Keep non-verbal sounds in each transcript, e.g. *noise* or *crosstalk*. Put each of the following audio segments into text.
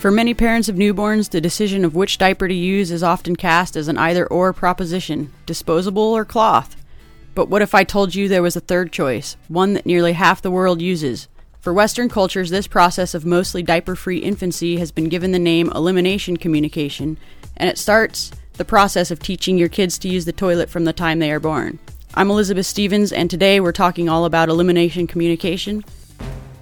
For many parents of newborns, the decision of which diaper to use is often cast as an either or proposition disposable or cloth. But what if I told you there was a third choice, one that nearly half the world uses? For Western cultures, this process of mostly diaper free infancy has been given the name elimination communication, and it starts the process of teaching your kids to use the toilet from the time they are born. I'm Elizabeth Stevens, and today we're talking all about elimination communication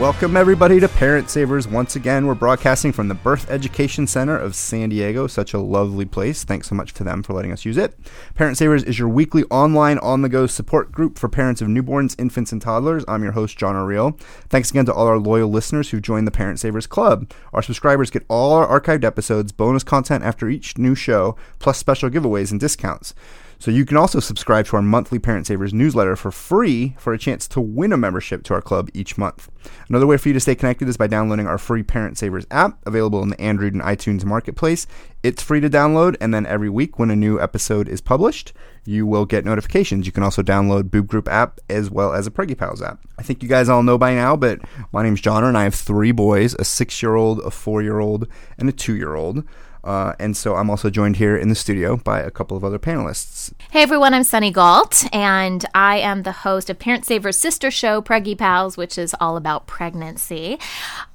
Welcome, everybody, to Parent Savers. Once again, we're broadcasting from the Birth Education Center of San Diego. Such a lovely place. Thanks so much to them for letting us use it. Parent Savers is your weekly online on the go support group for parents of newborns, infants, and toddlers. I'm your host, Johner Riehl. Thanks again to all our loyal listeners who joined the Parent Savers Club. Our subscribers get all our archived episodes, bonus content after each new show, plus special giveaways and discounts. So you can also subscribe to our monthly Parent Savers newsletter for free for a chance to win a membership to our club each month. Another way for you to stay connected is by downloading our free Parent Savers app, available in the Android and iTunes marketplace. It's free to download, and then every week when a new episode is published, you will get notifications. You can also download Boob Group app as well as a Preggy Pals app. I think you guys all know by now, but my name's John, and I have three boys a six year old, a four year old, and a two year old. Uh, and so I'm also joined here in the studio by a couple of other panelists. Hey everyone, I'm Sunny Gault, and I am the host of Parent Saver's sister show, Preggy Pals, which is all about pregnancy.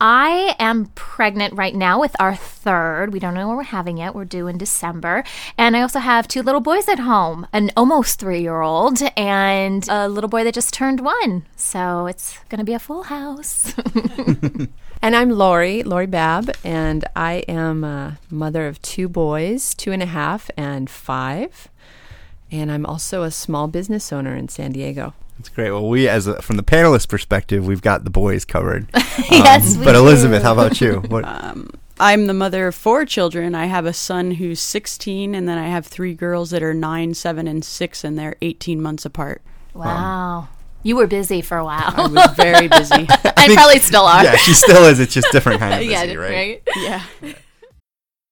I am pregnant right now with our third. We don't know when we're having it. We're due in December. And I also have two little boys at home an almost three year old and a little boy that just turned one. So it's going to be a full house. *laughs* *laughs* And I'm Lori, Lori Babb, and I am a mother of two boys, two and a half and five. And I'm also a small business owner in San Diego. That's great. Well, we, as a, from the panelist perspective, we've got the boys covered. *laughs* yes, um, but Elizabeth, how about you? What? *laughs* Um, I'm the mother of four children. I have a son who's 16, and then I have three girls that are nine, seven, and six, and they're 18 months apart. Wow. Um, you were busy for a while. I was very busy. I, *laughs* I probably still are. Yeah, she still is. It's just different *laughs* kind of busy, yeah, right? right? Yeah.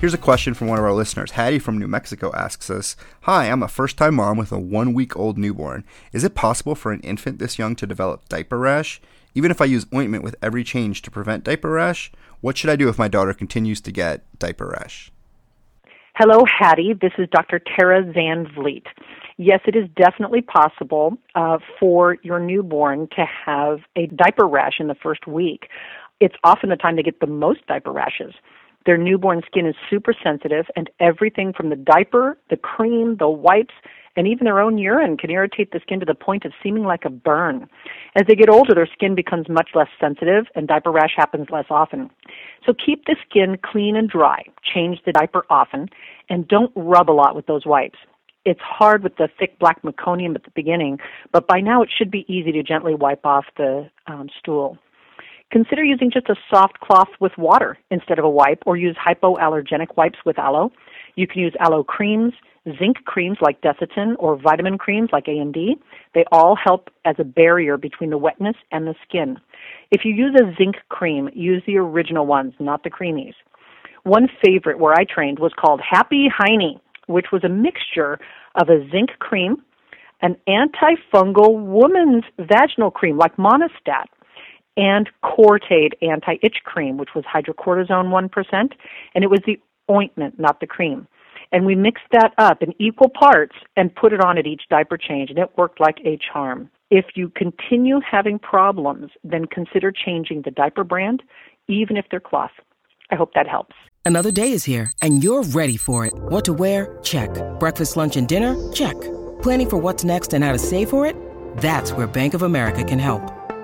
Here's a question from one of our listeners. Hattie from New Mexico asks us Hi, I'm a first time mom with a one week old newborn. Is it possible for an infant this young to develop diaper rash? Even if I use ointment with every change to prevent diaper rash, what should I do if my daughter continues to get diaper rash? Hello, Hattie. This is Dr. Tara Van. Yes, it is definitely possible uh, for your newborn to have a diaper rash in the first week. It's often the time they get the most diaper rashes. Their newborn skin is super sensitive, and everything from the diaper, the cream, the wipes, and even their own urine can irritate the skin to the point of seeming like a burn. As they get older, their skin becomes much less sensitive, and diaper rash happens less often. So keep the skin clean and dry. Change the diaper often, and don't rub a lot with those wipes. It's hard with the thick black meconium at the beginning, but by now it should be easy to gently wipe off the um, stool. Consider using just a soft cloth with water instead of a wipe, or use hypoallergenic wipes with aloe. You can use aloe creams, zinc creams like Desitin, or vitamin creams like A&D. They all help as a barrier between the wetness and the skin. If you use a zinc cream, use the original ones, not the creamies. One favorite where I trained was called Happy Heiny. which was a mixture of a zinc cream, an antifungal woman's vaginal cream like Monistat, and Cortaid anti-itch cream, which was hydrocortisone 1%, and it was the ointment, not the cream. And we mixed that up in equal parts and put it on at each diaper change, and it worked like a charm. If you continue having problems, then consider changing the diaper brand, even if they're cloth. I hope that helps. Another day is here, and you're ready for it. What to wear? Check. Breakfast, lunch, and dinner? Check. Planning for what's next and how to save for it? That's where Bank of America can help.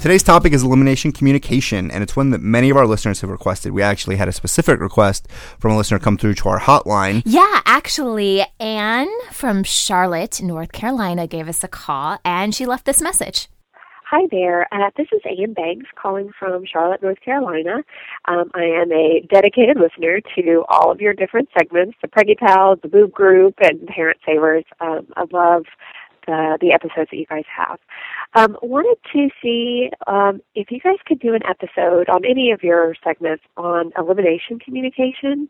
Today's topic is elimination communication, and it's one that many of our listeners have requested. We actually had a specific request from a listener come through to our hotline. Yeah, actually, Anne from Charlotte, North Carolina, gave us a call and she left this message. Hi there. Uh, this is Ann Banks calling from Charlotte, North Carolina. Um, I am a dedicated listener to all of your different segments, the Preggy Pals, the Boob Group, and Parent Savers. Um, I love the, the episodes that you guys have. Um, wanted to see um, if you guys could do an episode on any of your segments on elimination communication,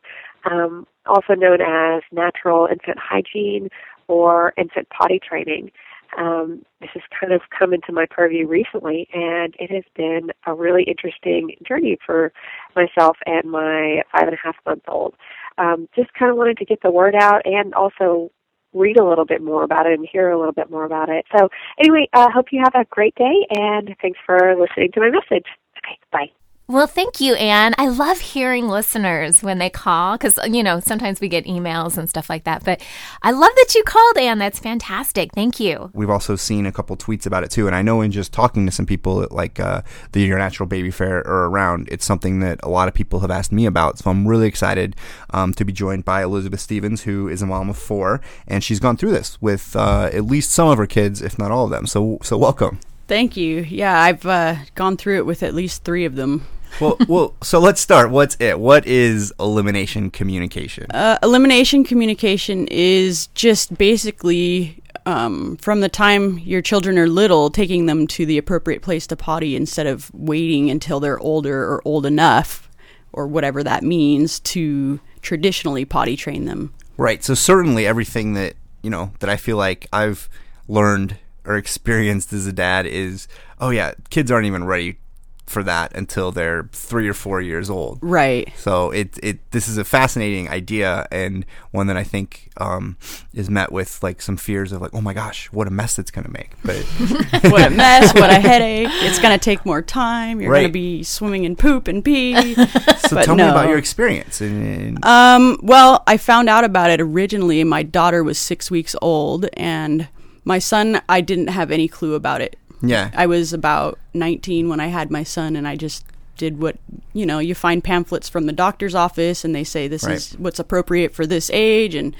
um, also known as natural infant hygiene or infant potty training. Um, this has kind of come into my purview recently, and it has been a really interesting journey for myself and my five and a half month old. Um, just kind of wanted to get the word out and also read a little bit more about it and hear a little bit more about it. So, anyway, I uh, hope you have a great day, and thanks for listening to my message. Okay, bye. Well, thank you, Anne. I love hearing listeners when they call because, you know, sometimes we get emails and stuff like that. But I love that you called, Anne. That's fantastic. Thank you. We've also seen a couple tweets about it too. And I know in just talking to some people at like uh, the Your Natural Baby Fair or around, it's something that a lot of people have asked me about. So I'm really excited um, to be joined by Elizabeth Stevens, who is a mom of four. And she's gone through this with uh, at least some of her kids, if not all of them. So, so welcome. Thank you. Yeah, I've uh, gone through it with at least three of them well, well, so let's start. What's it? What is elimination communication? Uh, elimination communication is just basically um, from the time your children are little, taking them to the appropriate place to potty instead of waiting until they're older or old enough, or whatever that means, to traditionally potty train them. Right. So certainly everything that you know that I feel like I've learned or experienced as a dad is, oh yeah, kids aren't even ready for that until they're three or four years old. Right. So it it this is a fascinating idea and one that I think um, is met with like some fears of like, oh my gosh, what a mess it's gonna make. But *laughs* what a mess, what a headache. It's gonna take more time. You're right. gonna be swimming in poop and pee. *laughs* so but tell no. me about your experience. In, um. Well, I found out about it originally. My daughter was six weeks old, and my son, I didn't have any clue about it yeah. I was about 19 when I had my son, and I just did what, you know, you find pamphlets from the doctor's office, and they say this right. is what's appropriate for this age. And,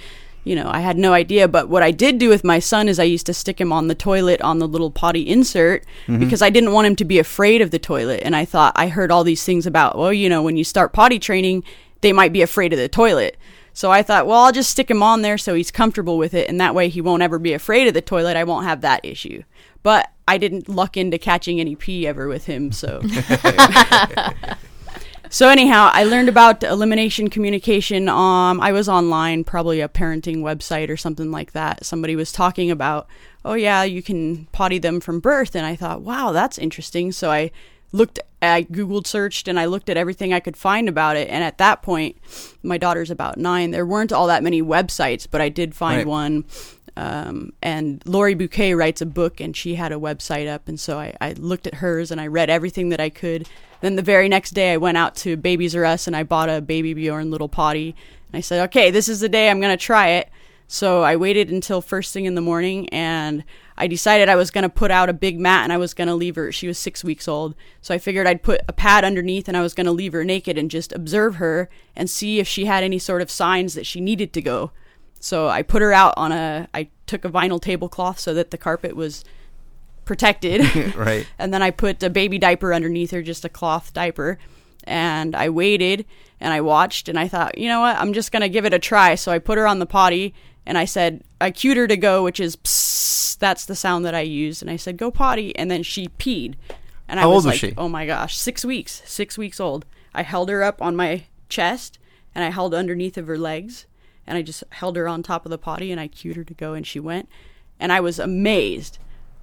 you know, I had no idea. But what I did do with my son is I used to stick him on the toilet on the little potty insert mm-hmm. because I didn't want him to be afraid of the toilet. And I thought, I heard all these things about, well, you know, when you start potty training, they might be afraid of the toilet. So I thought, well, I'll just stick him on there so he's comfortable with it, and that way he won't ever be afraid of the toilet. I won't have that issue. But I didn't luck into catching any pee ever with him, so. *laughs* so anyhow, I learned about elimination communication. Um, I was online, probably a parenting website or something like that. Somebody was talking about, oh yeah, you can potty them from birth, and I thought, wow, that's interesting. So I looked I googled searched and I looked at everything I could find about it and at that point my daughter's about 9 there weren't all that many websites but I did find right. one um, and Laurie Boucke writes a book and she had a website up and so I, I looked at hers and I read everything that I could then the very next day I went out to Babies R Us and I bought a baby Bjorn little potty and I said okay this is the day I'm going to try it so I waited until first thing in the morning and I decided I was going to put out a big mat and I was going to leave her. She was six weeks old. So I figured I'd put a pad underneath and I was going to leave her naked and just observe her and see if she had any sort of signs that she needed to go. So I put her out on a, I took a vinyl tablecloth so that the carpet was protected. *laughs* Right. *laughs* And then I put a baby diaper underneath her, just a cloth diaper. And I waited and I watched and I thought, you know what? I'm just going to give it a try. So I put her on the potty and I said, I cued her to go, which is psst. That's the sound that I used. And I said, go potty. And then she peed. And I How was old was like, she? oh my gosh, six weeks, six weeks old. I held her up on my chest and I held underneath of her legs and I just held her on top of the potty and I cued her to go and she went. And I was amazed.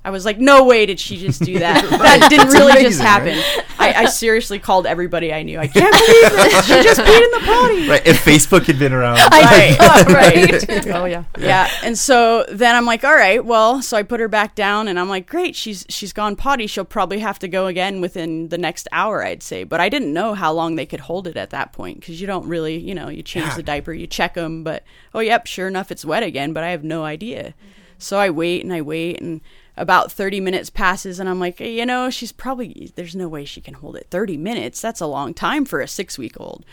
I was like, no way did she just do that. *laughs* That didn't It's really just happen. right? I, I seriously called everybody I knew. I can't *laughs* believe it. She just peed in the potty. Right. If Facebook had been around. *laughs* Right, right. oh yeah. yeah and so then i'm like all right well so i put her back down and i'm like great she's she's gone potty she'll probably have to go again within the next hour i'd say but i didn't know how long they could hold it at that point because you don't really you know you change Yeah. the diaper you check them but oh yep sure enough it's wet again but i have no idea so i wait and i wait and about 30 minutes passes and i'm like "Hey, you know she's probably there's no way she can hold it 30 minutes that's a long time for a six week old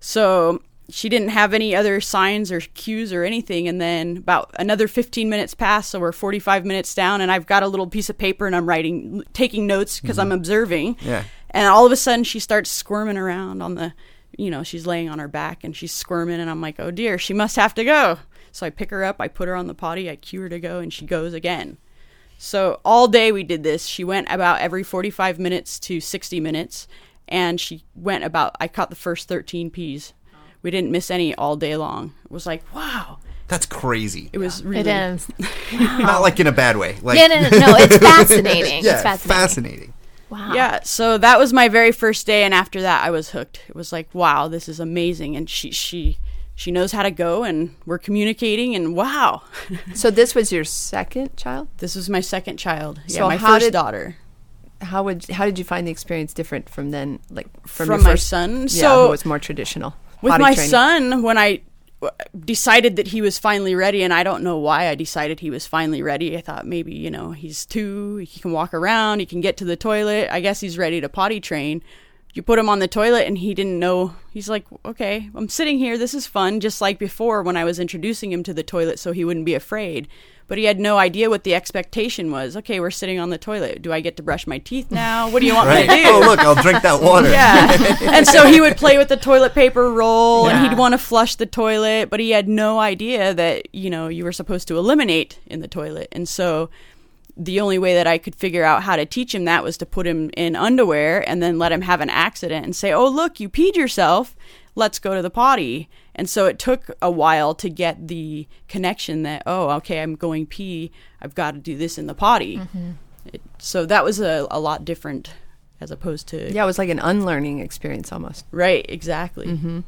so she didn't have any other signs or cues or anything. And then about another 15 minutes passed, so we're 45 minutes down, and I've got a little piece of paper and I'm writing, taking notes because I'm mm-hmm. observing. Yeah. And all of a sudden, she starts squirming around on the, you know, she's laying on her back and she's squirming, and I'm like, oh dear, she must have to go. So I pick her up, I put her on the potty, I cue her to go, and she goes again. So all day we did this. She went about every 45 minutes to 60 minutes, and she went about, I caught the first 13 P's. We didn't miss any all day long. It was like, wow. That's crazy. It was really. It is. Wow. *laughs* Not like in a bad way. Like Yeah, no, no, no, it's *laughs* fascinating. yeah, It's fascinating. fascinating. Wow. Yeah, so that was my very first day, and after that, I was hooked. It was like, wow, this is amazing, and she she she knows how to go, and we're communicating, and wow, *laughs* So this was your second child. this was my second child. Yeah, So my how first did- daughter. How would how did you find the experience different from then? Like from, From my first, son? Yeah, So- who was more traditional. with my training. son when I decided that he was finally ready and i don't know why i decided he was finally ready i thought maybe you know he's two he can walk around he can get to the toilet i guess he's ready to potty train you put him on the toilet and he didn't know he's like okay i'm sitting here this is fun just like before when i was introducing him to the toilet so he wouldn't be afraid but he had no idea what the expectation was okay we're sitting on the toilet do i get to brush my teeth now what do you want Right. me to do Oh, look, I'll drink that water. yeah. *laughs* and so he would play with the toilet paper roll and he'd want to flush the toilet, but he had no idea that, you know, you were supposed to eliminate in the toilet. And so the only way that I could figure out how to teach him that was to put him in underwear and then let him have an accident and say, "Oh, look, you peed yourself. Let's go to the potty." And so it took a while to get the connection that, "Oh, okay, I'm going pee. I've got to do this in the potty." It, so that was a, a lot different as opposed to Yeah, it was like an unlearning experience almost. Right, exactly. Mm-hmm.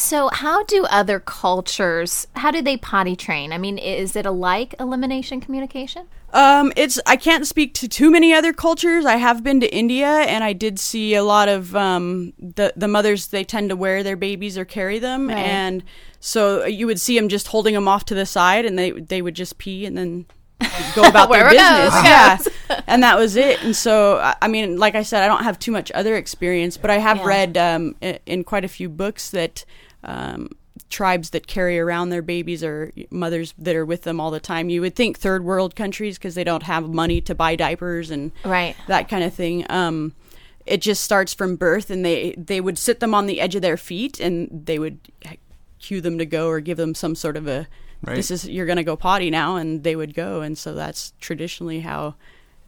So, how do other cultures? How do they potty train? I mean, is it alike elimination communication? Um, it's I can't speak to too many other cultures. I have been to India, and I did see a lot of um, the the mothers. They tend to wear their babies or carry them, Right. and so you would see them just holding them off to the side, and they they would just pee and then *laughs* go about their business. goes, Yeah, *laughs* and that was it. And so I- I mean, like I said, I don't have too much other experience, but I have Yeah. read um, in quite a few books that. Um, tribes that carry around their babies or mothers that are with them all the time. You would think third world countries because they don't have money to buy diapers and Right. that kind of thing. Um, it just starts from birth, and they they would sit them on the edge of their feet, and they would cue them to go or give them some sort of a Right. this is you're going to go potty now, and they would go, and so that's traditionally how,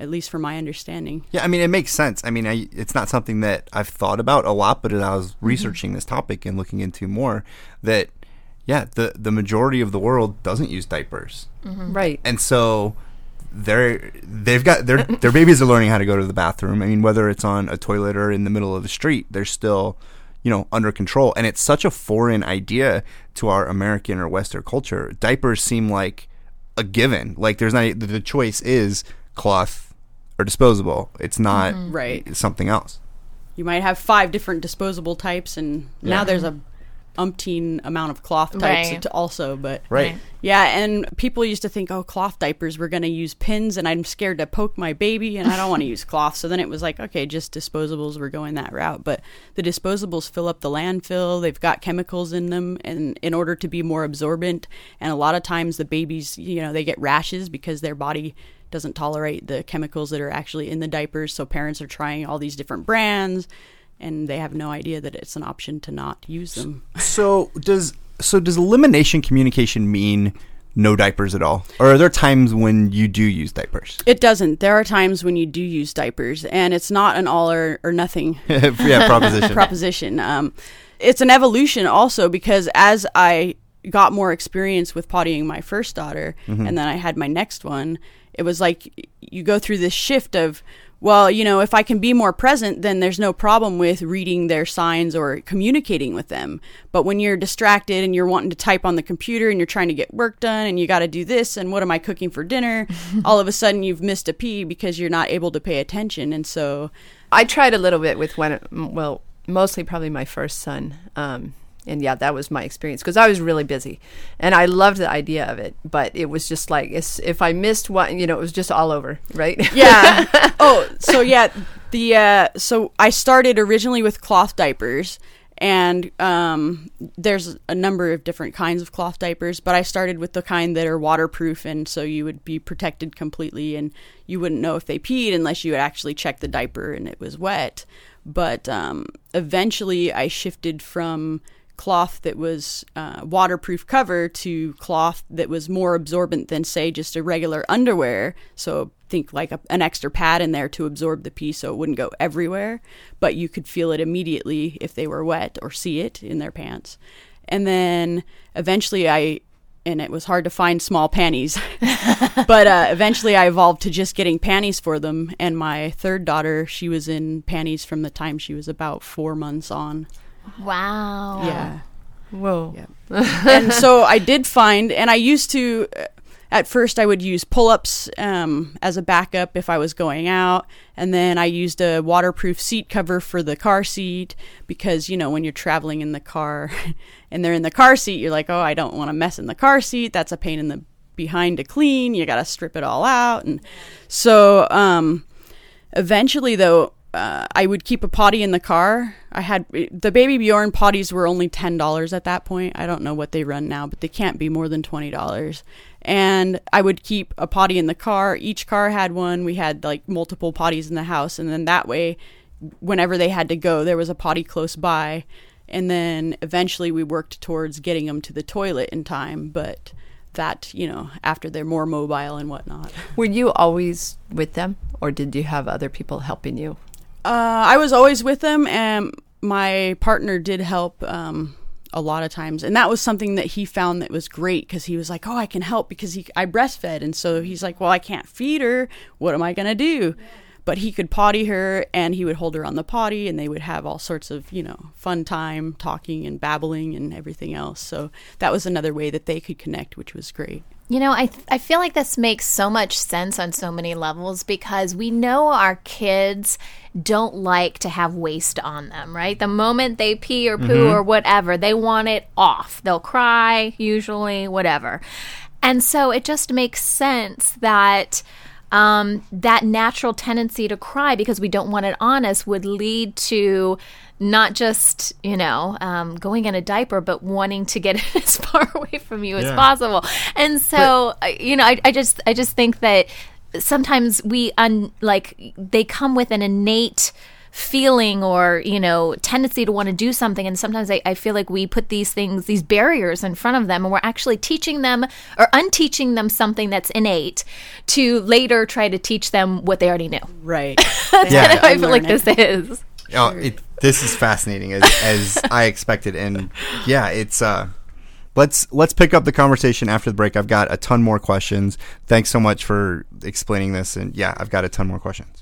at least from my understanding. Yeah, I mean, it makes sense. I mean, I, it's not something that I've thought about a lot, but as I was mm-hmm. researching this topic and looking into more, that yeah, the the majority of the world doesn't use diapers, mm-hmm. Right. and so they're they've got their their babies are learning how to go to the bathroom. I mean, whether it's on a toilet or in the middle of the street, they're still you know under control, and it's such a foreign idea to our American or Western culture. Diapers seem like a given. Like there's not the, the choice is cloth or disposable. It's not mm-hmm. Right. something else. You might have five different disposable types, and now there's a umpteen amount of cloth types Right. also, but Right. Yeah, and people used to think, oh, cloth diapers, we're going to use pins, and I'm scared to poke my baby, and I don't want to use cloth. So then it was like, okay, just disposables, we're going that route. But the disposables fill up the landfill, they've got chemicals in them, and in order to be more absorbent, and a lot of times the babies, you know, they get rashes because their body doesn't tolerate the chemicals that are actually in the diapers. So parents are trying all these different brands, and they have no idea that it's an option to not use them. So does so does elimination communication mean no diapers at all, or are there times when you do use diapers? It doesn't. There are times when you do use diapers, and it's not an all or, or nothing *laughs* yeah, proposition. *laughs* proposition. Um, it's an evolution also because as I got more experience with pottying my first daughter, Mm-hmm. and then I had my next one, it was like you go through this shift of, well, you know, if I can be more present, then there's no problem with reading their signs or communicating with them. But when you're distracted and you're wanting to type on the computer and you're trying to get work done and you got to do this and what am I cooking for dinner, *laughs* all of a sudden you've missed a pee because you're not able to pay attention. And so, I tried a little bit with when, well, mostly probably my first son. Um, and yeah, that was my experience because I was really busy, and I loved the idea of it. But it was just like if I missed one, you know, it was just all over, right? yeah. *laughs* oh, so yeah, the uh, so I started originally with cloth diapers, and um, there's a number of different kinds of cloth diapers, but I started with the kind that are waterproof, and so you would be protected completely, and you wouldn't know if they peed unless you would actually check the diaper and it was wet. But um, eventually, I shifted from cloth that was uh, waterproof cover to cloth that was more absorbent than say just a regular underwear. So think like a, an extra pad in there to absorb the pee so it wouldn't go everywhere. But you could feel it immediately if they were wet or see it in their pants. And then eventually i and it was hard to find small panties *laughs* but uh, eventually i evolved to just getting panties for them. And my third daughter she was in panties from the time she was about four months on Wow. yeah Whoa. Yeah. and so I did find, and I used to, uh, at first, I would use pull ups um, as a backup if I was going out. And then I used a waterproof seat cover for the car seat because, you know, when you're traveling in the car *laughs* and they're in the car seat, you're like, oh, I don't want to mess in the car seat. That's a pain in the behind to clean. You got to strip it all out. And so, um, eventually though uh, i would keep a potty in the car. I had the baby bjorn potties were only $10 at that point. I don't know what they run now but they can't be more than $20 and i would keep a potty in the car. Each car had one. We had like multiple potties in the house. And then that way whenever they had to go there was a potty close by. And then eventually we worked towards getting them to the toilet in time. But that you know after they're more mobile and whatnot. Were you always with them, or did you have other people helping you? Uh, I was always with them, and my partner did help um, a lot of times, and that was something that he found that was great because he was like, "Oh, I can help because he I breastfed," and so he's like, "Well, I can't feed her. What am I gonna do?" But he could potty her, and he would hold her on the potty, and they would have all sorts of you know fun time talking and babbling and everything else. So that was another way that they could connect, which was great. You know, I I feel like this makes so much sense on so many levels because we know our kids don't like to have waste on them, right? The moment they pee or poo mm-hmm. or whatever, they want it off. They'll cry, usually, whatever. And so it just makes sense that um, that natural tendency to cry because we don't want it on us would lead to not just you know um, going in a diaper but wanting to get *laughs* it as far away from you as possible. And so uh, you know I, I just i just think that sometimes we un like they come with an innate feeling or you know tendency to want to do something and sometimes I, I feel like we put these things these barriers in front of them and we're actually teaching them or unteaching them something that's innate to later try to teach them what they already knew Right. *laughs* Yeah. i feel like Unlearn this is Oh, it, this is fascinating as, as I expected, and yeah, it's uh, let's let's pick up the conversation after the break. I've got a ton more questions. Thanks so much for explaining this, and yeah, I've got a ton more questions.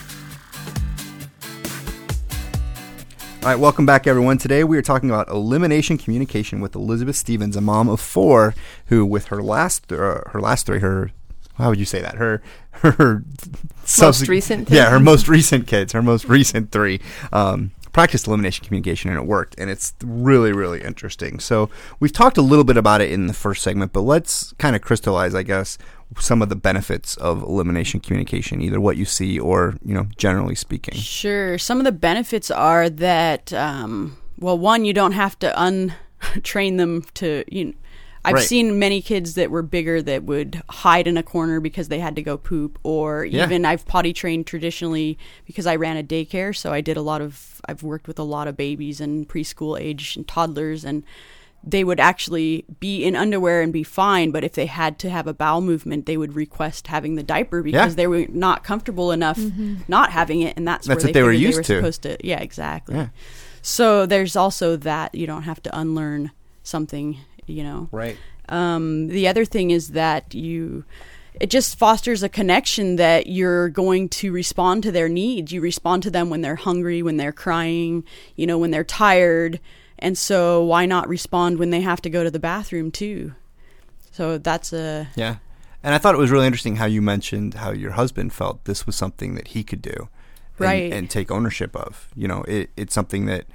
All right, welcome back, everyone. Today we are talking about elimination communication with Elizabeth Stevens, a mom of four, who, with her last uh, her last three, her how would you say that? Her her Most recent yeah, her most recent kids, her most recent three. Um, practiced elimination communication and it worked and it's really really interesting so we've talked a little bit about it in the first segment but let's kind of crystallize i guess some of the benefits of elimination communication either what you see or you know generally speaking Sure. Some of the benefits are that, um, well, one, you don't have to untrain *laughs* them to, you know, I've Right. seen many kids that were bigger that would hide in a corner because they had to go poop, or Yeah. even I've potty trained traditionally because I ran a daycare, so I did a lot of, I've worked with a lot of babies and preschool age and toddlers, and they would actually be in underwear and be fine, but if they had to have a bowel movement, they would request having the diaper because Yeah. they were not comfortable enough mm-hmm. not having it, and that's, That's where what they were figured used to. supposed to. Yeah, exactly. Yeah. So there's also that you don't have to unlearn something, you know. right Um, the other thing is that you, it just fosters a connection that you're going to respond to their needs. You respond to them when they're hungry, when they're crying, you know, when they're tired. And so why not respond when they have to go to the bathroom too? So that's a yeah and i thought it was really interesting how you mentioned how your husband felt this was something that he could do and, Right. and take ownership of you know it, it's something that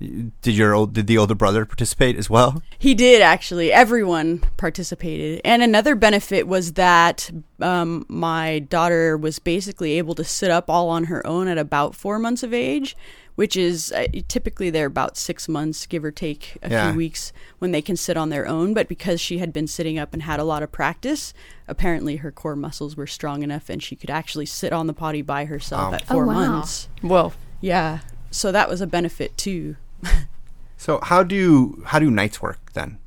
did your old did the older brother participate as well He did actually. Everyone participated, and another benefit was that um, my daughter was basically able to sit up all on her own at about four months of age, which is uh, typically they're about six months, give or take a Yeah. few weeks, when they can sit on their own. But because she had been sitting up and had a lot of practice, apparently her core muscles were strong enough, and she could actually sit on the potty by herself Wow. at Oh, four wow. months. Well, Yeah, so that was a benefit too. So how do how do nights work then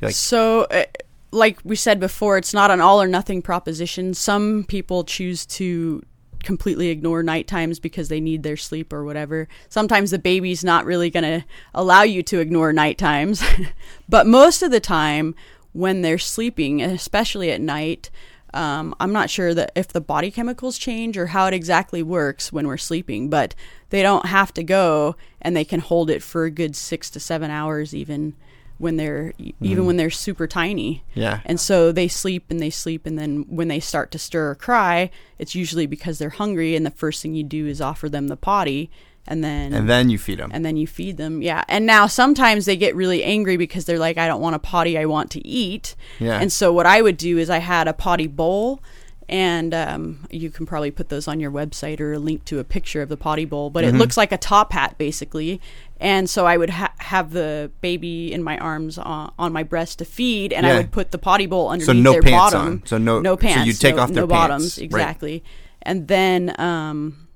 like so, uh, like we said before, it's not an all or nothing proposition. Some people choose to completely ignore night times because they need their sleep or whatever. Sometimes the baby's not really going to allow you to ignore night times. *laughs* but most of the time, when they're sleeping, especially at night, um, I'm not sure that if the body chemicals change or how it exactly works when we're sleeping, but they don't have to go and they can hold it for a good six to seven hours even when they're even when they're super tiny. Yeah. And so they sleep and they sleep and then when they start to stir or cry, it's usually because they're hungry and the first thing you do is offer them the potty and then and then you feed them and then you feed them. Yeah. And now sometimes they get really angry because they're like, I don't want a potty, I want to eat. Yeah. And so what I would do is I had a potty bowl. And um, you can probably put those on your website or a link to a picture of the potty bowl, but Mm-hmm. it looks like a top hat basically. And so I would ha- have the baby in my arms on, on my breast to feed, and Yeah. I would put the potty bowl underneath no their pants bottom. on. So no- no so pants. you take no, off their no pants. bottoms Right. exactly. And then um,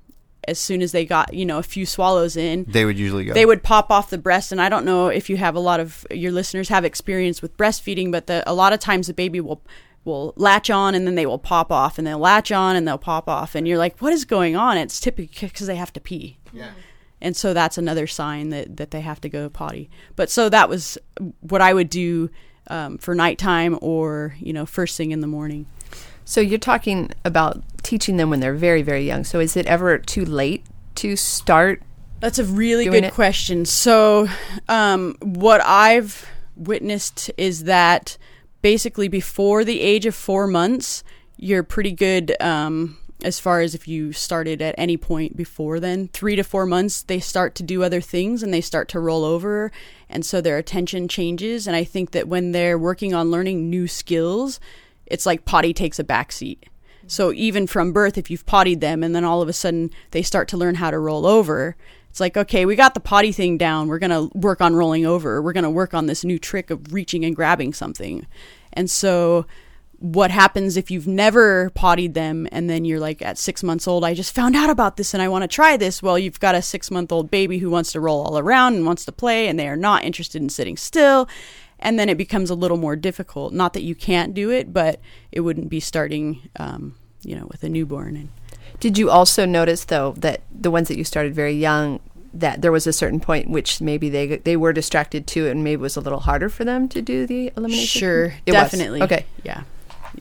as soon as they got you know a few swallows in, they would usually go. they would pop off the breast. And i don't know if you have a lot of your listeners have experience with breastfeeding but the, a lot of times the baby will will latch on and then they will pop off and they'll latch on and they'll pop off. And you're like what is going on? It's typically because they have to pee. Yeah. And so that's another sign that, that they have to go potty. But so that was what i would do um, for nighttime or you know first thing in the morning. So you're talking about teaching them when they're very, very young. So is it ever too late to start? That's a really good it? question. So, um, what I've witnessed is that basically before the age of four months, you're pretty good um, as far as if you started at any point before then. Three to four months, they start to do other things and they start to roll over. And so their attention changes. And I think that when they're working on learning new skills, it's like potty takes a backseat. So even from birth, if you've pottied them and then all of a sudden they start to learn how to roll over, it's like, okay, we got the potty thing down. We're going to work on rolling over. We're going to work on this new trick of reaching and grabbing something. And so what happens if you've never pottied them and then you're like at six months old, I just found out about this and I want to try this. Well, you've got a six month old baby who wants to roll all around and wants to play and they are not interested in sitting still. And then it becomes a little more difficult. Not that you can't do it, but it wouldn't be starting, um, you know, with a newborn. And Did you also notice though that the ones that you started very young that there was a certain point which maybe they they were distracted too and maybe it was a little harder for them to do the elimination? Sure, It was. definitely. Okay. Yeah.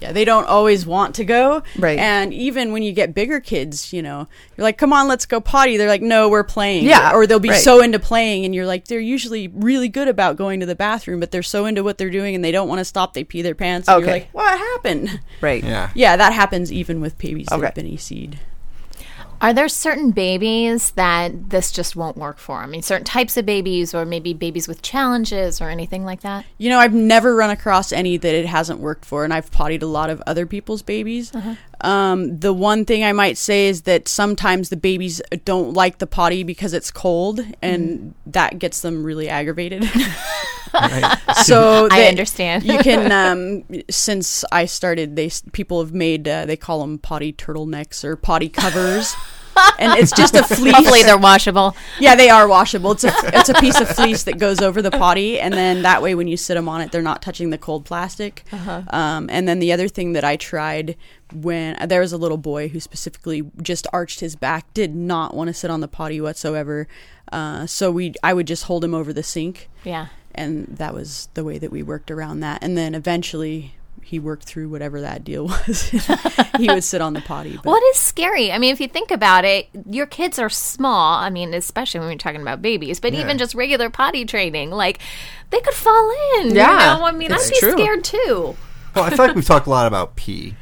Yeah, they don't always want to go. Right. And even when you get bigger kids, you know, you're like, come on, let's go potty. They're like, no, we're playing. Yeah, Or they'll be right. so into playing, and you're like, they're usually really good about going to the bathroom, but they're so into what they're doing and they don't want to stop. They pee their pants. And Okay. You're like, what happened? Right. Yeah. Yeah, that happens even with babies that Okay. have been EC'd. Are there certain babies that this just won't work for? I mean, certain types of babies, or maybe babies with challenges, or anything like that. You know, I've never run across any that it hasn't worked for, and I've pottied a lot of other people's babies. Uh-huh. Um, the one thing I might say is that sometimes the babies don't like the potty because it's cold, and that gets them really aggravated. *laughs* *laughs* so I understand. you can, *laughs* um, since I started, they people have made uh, they call them potty turtlenecks or potty covers. And it's just a *laughs* fleece. Hopefully, they're washable. Yeah, they are washable. It's a it's a piece of fleece that goes over the potty, and then that way, when you sit them on it, they're not touching the cold plastic. Um, and then the other thing that I tried when there was a little boy who specifically just arched his back, did not want to sit on the potty whatsoever. Uh, so we, I would just hold him over the sink, Yeah. and that was the way that we worked around that. And then eventually, he worked through whatever that deal *laughs* was. he would sit on the potty. But What is scary? I mean, if you think about it, your kids are small. I mean, especially when we're talking about babies, but even just regular potty training, like they could fall in. Yeah, You know? I mean, it's I'd be true. scared too. Well, I feel like we've talked a lot about pee.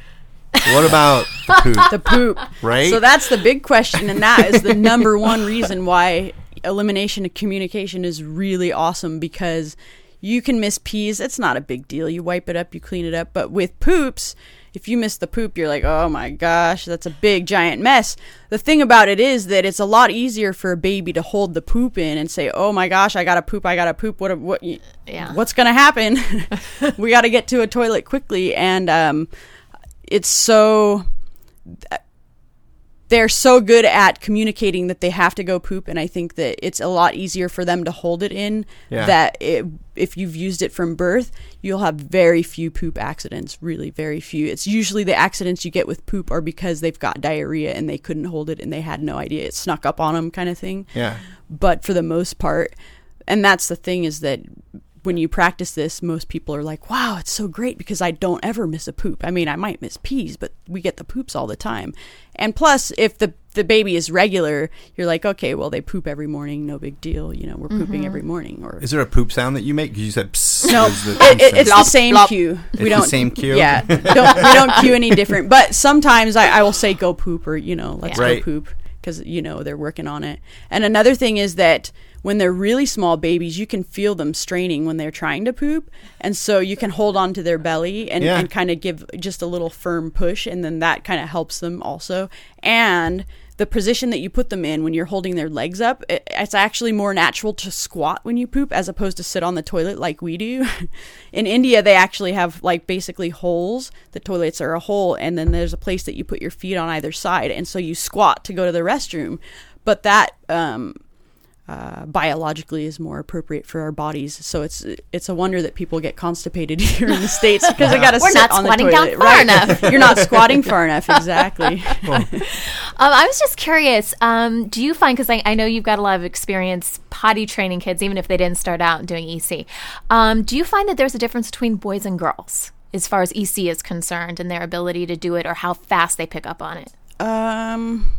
What about the poop? *laughs* the poop. Right? So that's the big question, and that is the number one reason why elimination of communication is really awesome because you can miss pees. It's not a big deal. You wipe it up, you clean it up. But with poops, if you miss the poop, you're like, oh my gosh, that's a big giant mess. The thing about it is that it's a lot easier for a baby to hold the poop in and say, oh my gosh, I gotta poop, I gotta poop. What? What? Yeah. What's gonna happen? *laughs* we got to get to a toilet quickly, and um, it's so they're so good at communicating that they have to go poop and i think that it's a lot easier for them to hold it in Yeah. that it, if you've used it from birth you'll have very few poop accidents really very few it's usually the accidents you get with poop are because they've got diarrhea and they couldn't hold it and they had no idea it snuck up on them kind of thing Yeah. but for the most part and that's the thing is that when you practice this most people are like wow it's so great because i don't ever miss a poop i mean i might miss pees but we get the poops all the time and plus if the the baby is regular you're like okay well they poop every morning no big deal you know we're pooping mm-hmm. every morning or Is there a poop sound that you make? Because you said psst. no, is the it, poop it, sound. it's the same cue. It's the same cue? Yeah, *laughs* don't, we don't cue any different. But sometimes I, I will say go poop or you know let's Right. go poop because you know they're working on it. And another thing is that when they're really small babies, you can feel them straining when they're trying to poop, and so you can hold on to their belly and, Yeah. and kind of give just a little firm push, and then that kind of helps them also. And the position that you put them in when you're holding their legs up, it, it's actually more natural to squat when you poop as opposed to sit on the toilet like we do. *laughs* In India, they actually have like basically holes. The toilets are a hole, and then there's a place that you put your feet on either side, and so you squat to go to the restroom. But that um, uh, biologically is more appropriate for our bodies. So it's it's a wonder that people get constipated *laughs* here in the states because they got to sit not on the squatting down toilet. far right. enough. *laughs* You're not squatting far *laughs* enough. Exactly. Um, I was just curious. Um, do you find because I, I know you've got a lot of experience potty training kids, even if they didn't start out doing EC. Um, do you find that there's a difference between boys and girls as far as EC is concerned and their ability to do it or how fast they pick up on it? Um,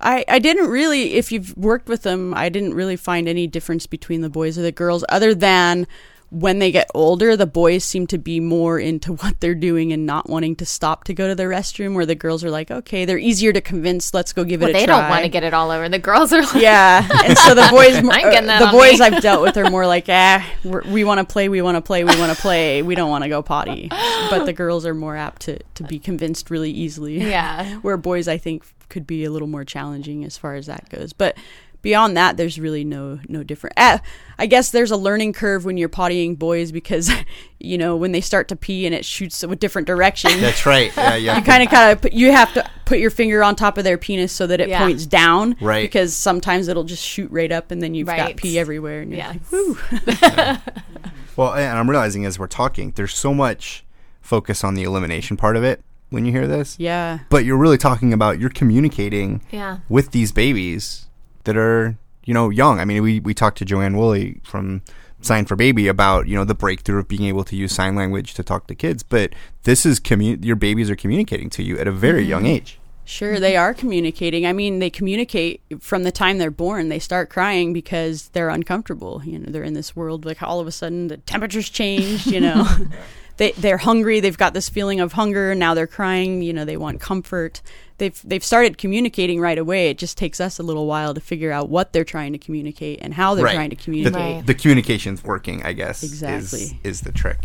I I didn't really. If you've worked with them, I didn't really find any difference between the boys or the girls, other than when they get older, the boys seem to be more into *laughs* what they're doing and not wanting to stop to go to the restroom. Where the girls are like, okay, they're easier to convince. Let's go give Well, it a they try. don't want to get it all over. The girls are like, Yeah, and so the *laughs* boys, I that the boys me. I've dealt with are more like, ah, we're, we want to play, we want to play, we want to play, we don't want to go potty. But the girls are more apt to to be convinced really easily. Yeah. *laughs* where boys I think could be a little more challenging as far as that goes. But beyond that, there's really no no different. Uh, I guess there's a learning curve when you're pottying boys because *laughs* you know when they start to pee and it shoots a different direction. *laughs* That's right. Yeah, yeah. You kind of kind of you have to put your finger on top of their penis so that it Yeah. points down, Right. Because sometimes it'll just shoot right up, and then you've Right. got pee everywhere, and you're Yes. like, "Woo!" *laughs* Well, and I'm realizing as we're talking, there's so much focus on the elimination part of it when you hear this. yeah, But you're really talking about you're communicating Yeah. with these babies that are, you know, young. I mean, we, we talked to Joanne Woolley from sign for baby about you know the breakthrough of being able to use sign language to talk to kids but this is commu- your babies are communicating to you at a very young Mhm. age Sure, they are communicating. I mean, they communicate from the time they're born. They start crying because they're uncomfortable. You know, they're in this world like all of a sudden the temperature's changed. You know, *laughs* they they're hungry. They've got this feeling of hunger. Now they're crying. You know, they want comfort. They've they've started communicating right away. It just takes us a little while to figure out what they're trying to communicate and how they're Right. trying to The- communicate. the, communication's working i guess is- Exactly. is, the trick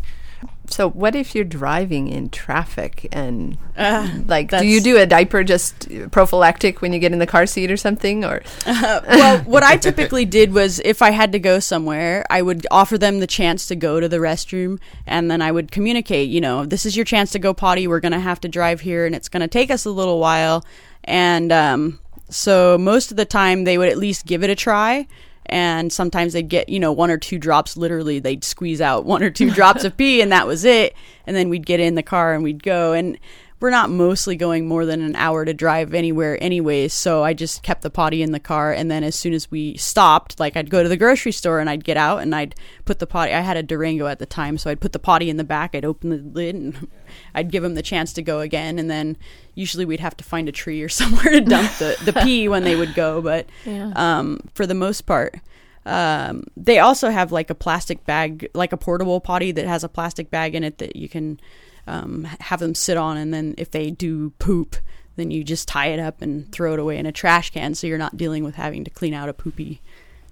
So, what if you're driving in traffic and Uh, like, do you do a diaper just prophylactic when you get in the car seat or something? Or well, what I typically did was if I had to go somewhere, I would offer them the chance to go to the restroom and then I would communicate, you know, this is your chance to go potty. We're going to have to drive here and it's going to take us a little while. And um, so most of the time they would at least give it a try. And sometimes they'd get, you know, one or two drops. Literally, they'd squeeze out one or two *laughs* drops of pee, and that was it. And then we'd get in the car and we'd go. And we're not mostly going more than an hour to drive anywhere anyways so i just kept the potty in the car and then as soon as we stopped like i'd go to the grocery store and i'd get out and i'd put the potty i had a durango at the time so i'd put the potty in the back i'd open the lid and *laughs* i'd give him the chance to go again and then usually we'd have to find a tree or *laughs* somewhere to dump the, the pee *laughs* when they would go but Yeah. um, for the most part um, they also have like a plastic bag, like a portable potty that has a plastic bag in it that you can um, have them sit on, and then if they do poop, then you just tie it up and throw it away in a trash can, so you're not dealing with having to clean out a poopy,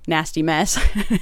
nasty mess.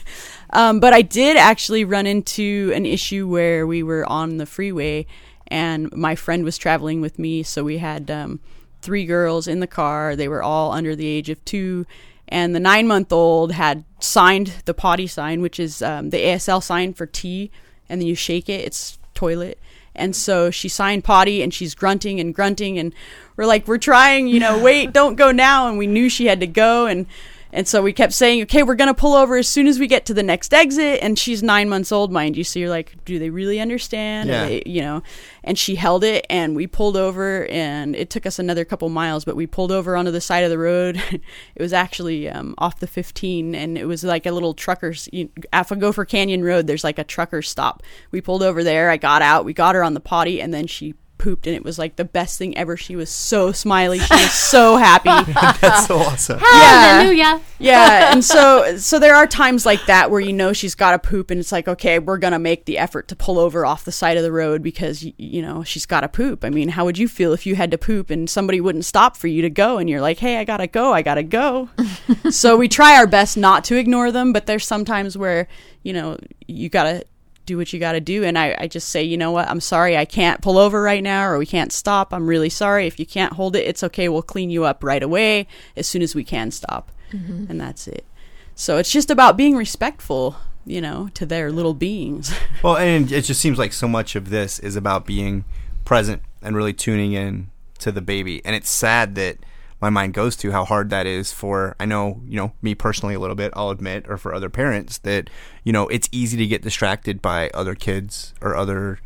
*laughs* um, but I did actually run into an issue where we were on the freeway, and my friend was traveling with me, so we had um, three girls in the car. They were all under the age of two and the nine month old had signed the potty sign, which is um, the ASL sign for tea, and then you shake it, it's toilet. And so she signed potty and she's grunting and grunting, and we're like, we're trying, you know, wait, don't go now. And we knew she had to go. And and so we kept saying, okay, we're going to pull over as soon as we get to the next exit. And she's nine months old, mind you. So you're like, do they really understand? Yeah. they- you know, and she held it and we pulled over and it took us another couple miles, but we pulled over onto the side of the road. *laughs* it was actually um, off the 15 and it was like a little trucker's, you, off of Gopher Canyon Road, there's like a trucker stop. We pulled over there. I got out. We got her on the potty and then she pooped and it was like the best thing ever. She was so smiley. She was so happy. *laughs* That's so awesome. Hallelujah. *laughs* Yeah, and so so there are times like that where you know she's got to poop, and it's like, okay, we're gonna make the effort to pull over off the side of the road because you know she's got to poop. I mean, how would you feel if you had to poop and somebody wouldn't stop for you to go, and you're like, hey, I gotta go, I gotta go. *laughs* so we try our best not to ignore them, but there's sometimes where you know you gotta do what you got to do. And I, I just say, you know what, I'm sorry, I can't pull over right now, or we can't stop. I'm really sorry. If you can't hold it, it's okay. We'll clean you up right away as soon as we can stop. Mhm. And that's it. So it's just about being respectful, you know, to their little beings. *laughs* Well, and it just seems like so much of this is about being present and really tuning in to the baby. And it's sad that my mind goes to how hard that is for I know, you know, me personally a little bit, I'll admit, or for other parents that, you know, it's easy to get distracted by other kids or other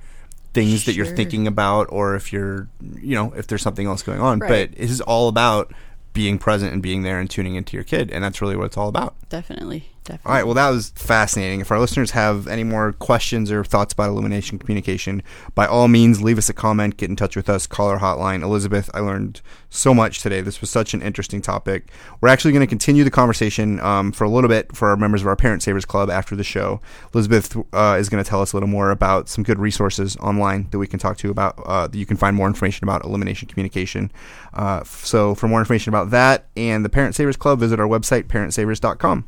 things that you're thinking about or if you're, you know, if there's something else going on. Right. But this is all about being present and being there and tuning into your kid, and that's really what it's all about. definitely, definitely. All right, well, that was fascinating. If our listeners have any more questions or thoughts about elimination communication, by all means, leave us a comment, get in touch with us, call our hotline. Elizabeth, I learned so much today. This was such an interesting topic. We're actually going to continue the conversation um, for a little bit for our members of our Parent Savers Club after the show. Elizabeth uh, is going to tell us a little more about some good resources online that we can talk to about, uh, that you can find more information about elimination communication. Uh, so, for more information about that and the Parent Savers Club, visit our website, parentsavers.com.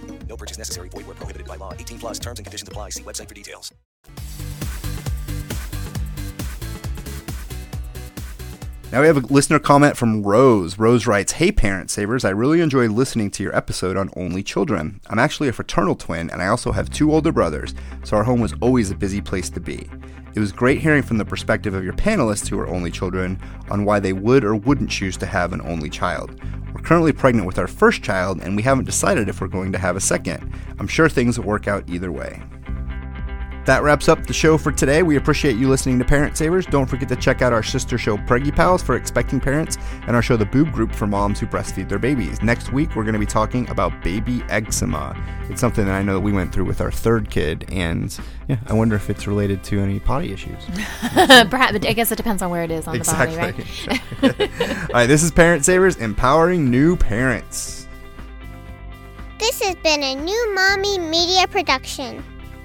No purchase necessary. Void where prohibited by law. 18 plus terms and conditions apply. See website for details. Now we have a listener comment from Rose. Rose writes, Hey Parent Savers, I really enjoy listening to your episode on only children. I'm actually a fraternal twin and I also have two older brothers, so our home was always a busy place to be. It was great hearing from the perspective of your panelists who are only children on why they would or wouldn't choose to have an only child. Currently pregnant with our first child and we haven't decided if we're going to have a second. I'm sure things will work out either way. That wraps up the show for today. We appreciate you listening to Parent Savers. Don't forget to check out our sister show, Preggy Pals, for expecting parents, and our show, The Boob Group, for moms who breastfeed their babies. Next week, we're going to be talking about baby eczema. It's something that I know that we went through with our third kid, and yeah, I wonder if it's related to any potty issues. *laughs* Perhaps, I guess it depends on where it is on exactly. the body, right? *laughs* All right, this is Parent Savers, empowering new parents. This has been a new Mommy Media production.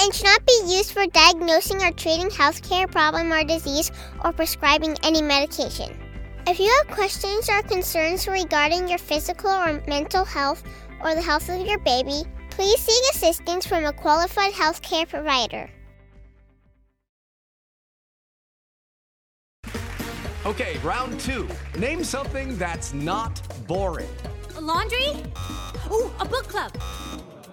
and should not be used for diagnosing or treating healthcare problem or disease or prescribing any medication. If you have questions or concerns regarding your physical or mental health or the health of your baby, please seek assistance from a qualified healthcare provider. Okay, round two. Name something that's not boring. A laundry? Ooh, a book club.